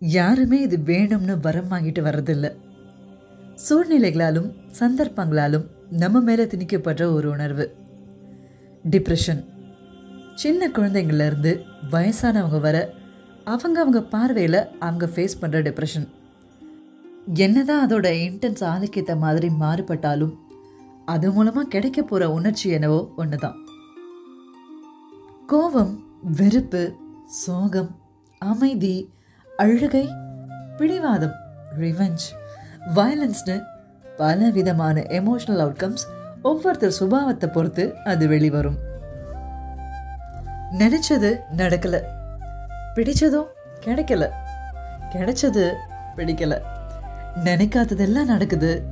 யாருமே இது வேணும்னு வரம் வாங்கிட்டு வர்றதில்ல. சூழ்நிலைகளாலும் சந்தர்ப்பங்களாலும் நம்ம மேலே திணிக்கப்படுற ஒரு உணர்வு. டிப்ரெஷன் சின்ன குழந்தைங்கள்லேருந்து வயசானவங்க வர அவங்க அவங்க பார்வையில் அவங்க ஃபேஸ் பண்ணுற டிப்ரெஷன் என்னதான் அதோட இன்டென்ஸ் ஆதிக்கத்த மாதிரி மாறுபட்டாலும் அது மூலமாக கிடைக்க போகிற உணர்ச்சி என்னவோ ஒன்று தான் கோபம் வெறுப்பு சோகம் அமைதி அழுகை பிடிவாதம் ரிவெஞ்ச் வயலன்ஸ்னு பல விதமான எமோஷனல் அவுட்கம்ஸ் ஒவ்வொருத்தர் சுபாவத்தை பொறுத்து அது வெளிவரும். நினைச்சது நடக்கல. பிடிச்சதும் கிடைக்கல. கிடைச்சது பிடிக்கல. நினைக்காததெல்லாம் நடக்குது.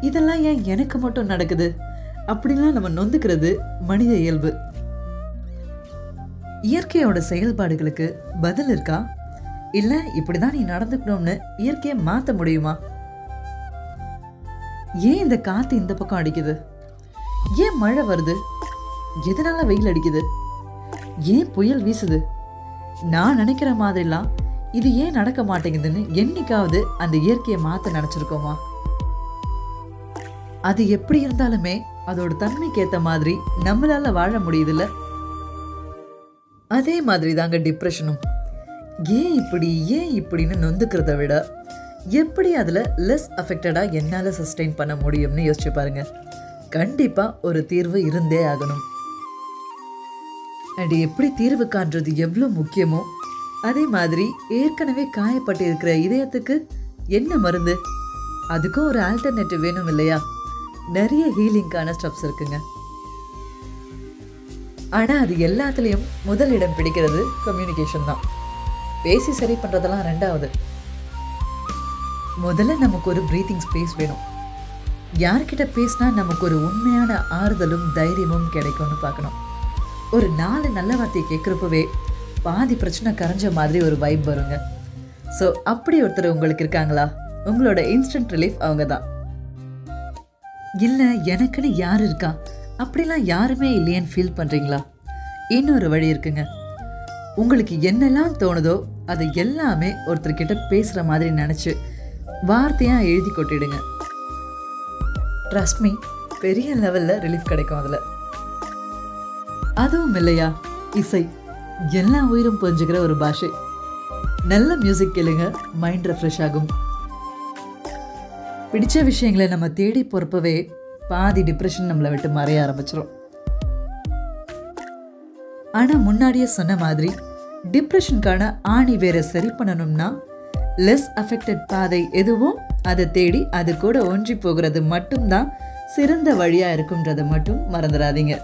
இதெல்லாம் ஏன் எனக்கு மட்டும் நடக்குது? அப்படிலாம் நம்ம நொந்துக்கிறது மனித இயல்பு. இயற்கையோட செயல்பாடுகளுக்கு பதில் இருக்கா? இல்ல இப்படிதான் நீ நடந்துக்கணும்னு இயற்கையை மாத்த முடியுமா? ஏன் இந்த காத்து இந்த பக்கம் அடிக்குது? ஏன் மழை வருது? எதனால வெயில் அடிக்குது? ஏன் புயல் வீசுது? நான் நினைக்கிற மாதிரிலாம் இது ஏன் நடக்க மாட்டேங்குதுன்னு என்னைக்காவது அந்த இயற்கையை மாத்த நினைச்சிருக்கோமா? அது எப்படி இருந்தாலுமே அதோட தன்மைக்கு ஏத்த மாதிரி நம்மளால வாழ முடியுதுல்ல? அதே மாதிரி தாங்க டிப்ரெஷனும் ஏன் இப்படி ஏன் இப்படின்னு நொந்துக்கிறத விட எப்படி அதில் லெஸ் அஃபெக்டடாக என்னால் சஸ்டெயின் பண்ண முடியும்னு யோசிச்சு பாருங்க. கண்டிப்பாக ஒரு தீர்வு இருந்தே ஆகணும். அண்ட் எப்படி தீர்வு காண்றது எவ்வளோ முக்கியமோ அதே மாதிரி ஏற்கனவே காயப்பட்டு இருக்கிற இதயத்துக்கு என்ன மருந்து? அதுக்கும் ஒரு ஆல்டர்னேட்டிவ் வேணும் இல்லையா? நிறைய ஹீலிங்கான ஸ்டெப்ஸ் இருக்குங்க. ஆனால் அது எல்லாத்துலேயும் முதல் இடம் பிடிக்கிறது கம்யூனிகேஷன் தான். பேசி சரி பண்ணுறதெல்லாம் ரெண்டாவது. முதல்ல நமக்கு ஒரு ப்ரீத்திங் ஸ்பேஸ் வேணும். யார்கிட்ட பேசினா நமக்கு ஒரு உண்மையான ஆறுதலும் தைரியமும் கிடைக்கும்னு பார்க்கணும். ஒரு நாலு நல்ல வார்த்தையை கேட்குறப்பவே பாதி பிரச்சனை கரைஞ்ச மாதிரி ஒரு வைப் வருங்க. ஸோ அப்படி ஒருத்தர் உங்களுக்கு இருக்காங்களா? உங்களோட இன்ஸ்டன்ட் ரிலீஃப் அவங்க தான் இல்லை எனக்குன்னு யார் இருக்கா? அப்படிலாம் யாருமே இல்லையேன்னு ஃபீல் பண்ணுறீங்களா இன்னொரு வழி இருக்குங்க. உங்களுக்கு என்னெல்லாம் தோணுதோ அதை எல்லாமே ஒருத்தர்கிட்ட பேசுகிற மாதிரி நினச்சி வார்த்தையாக எழுதி கொட்டிடுங்க. ட்ரஸ்ட் மீ பெரிய லெவலில் ரிலீஃப் கிடைக்கும் அதில். அதுவும் இல்லையா? இசை. எல்லா உயிரும் புரிஞ்சுக்கிற ஒரு பாஷை. நல்ல மியூசிக் கேளுங்க மைண்ட் ரெஃப்ரெஷ் ஆகும். பிடிச்ச விஷயங்களை நம்ம தேடி பொறுப்பவே பாதி டிப்ரெஷன் நம்மளை விட்டு மறைய ஆரம்பிச்சிடும் ஆனால் முன்னாடியே சொன்ன மாதிரி டிப்ரெஷனுக்கான ஆணி வேற சரி பண்ணணும்னா லெஸ் அஃபெக்டட் பாதை எதுவோ அதை தேடி அது கூட ஒன்றி போகிறது மட்டும்தான் சிறந்த வழியாக இருக்குன்றதை மட்டும் மறந்துடாதீங்க.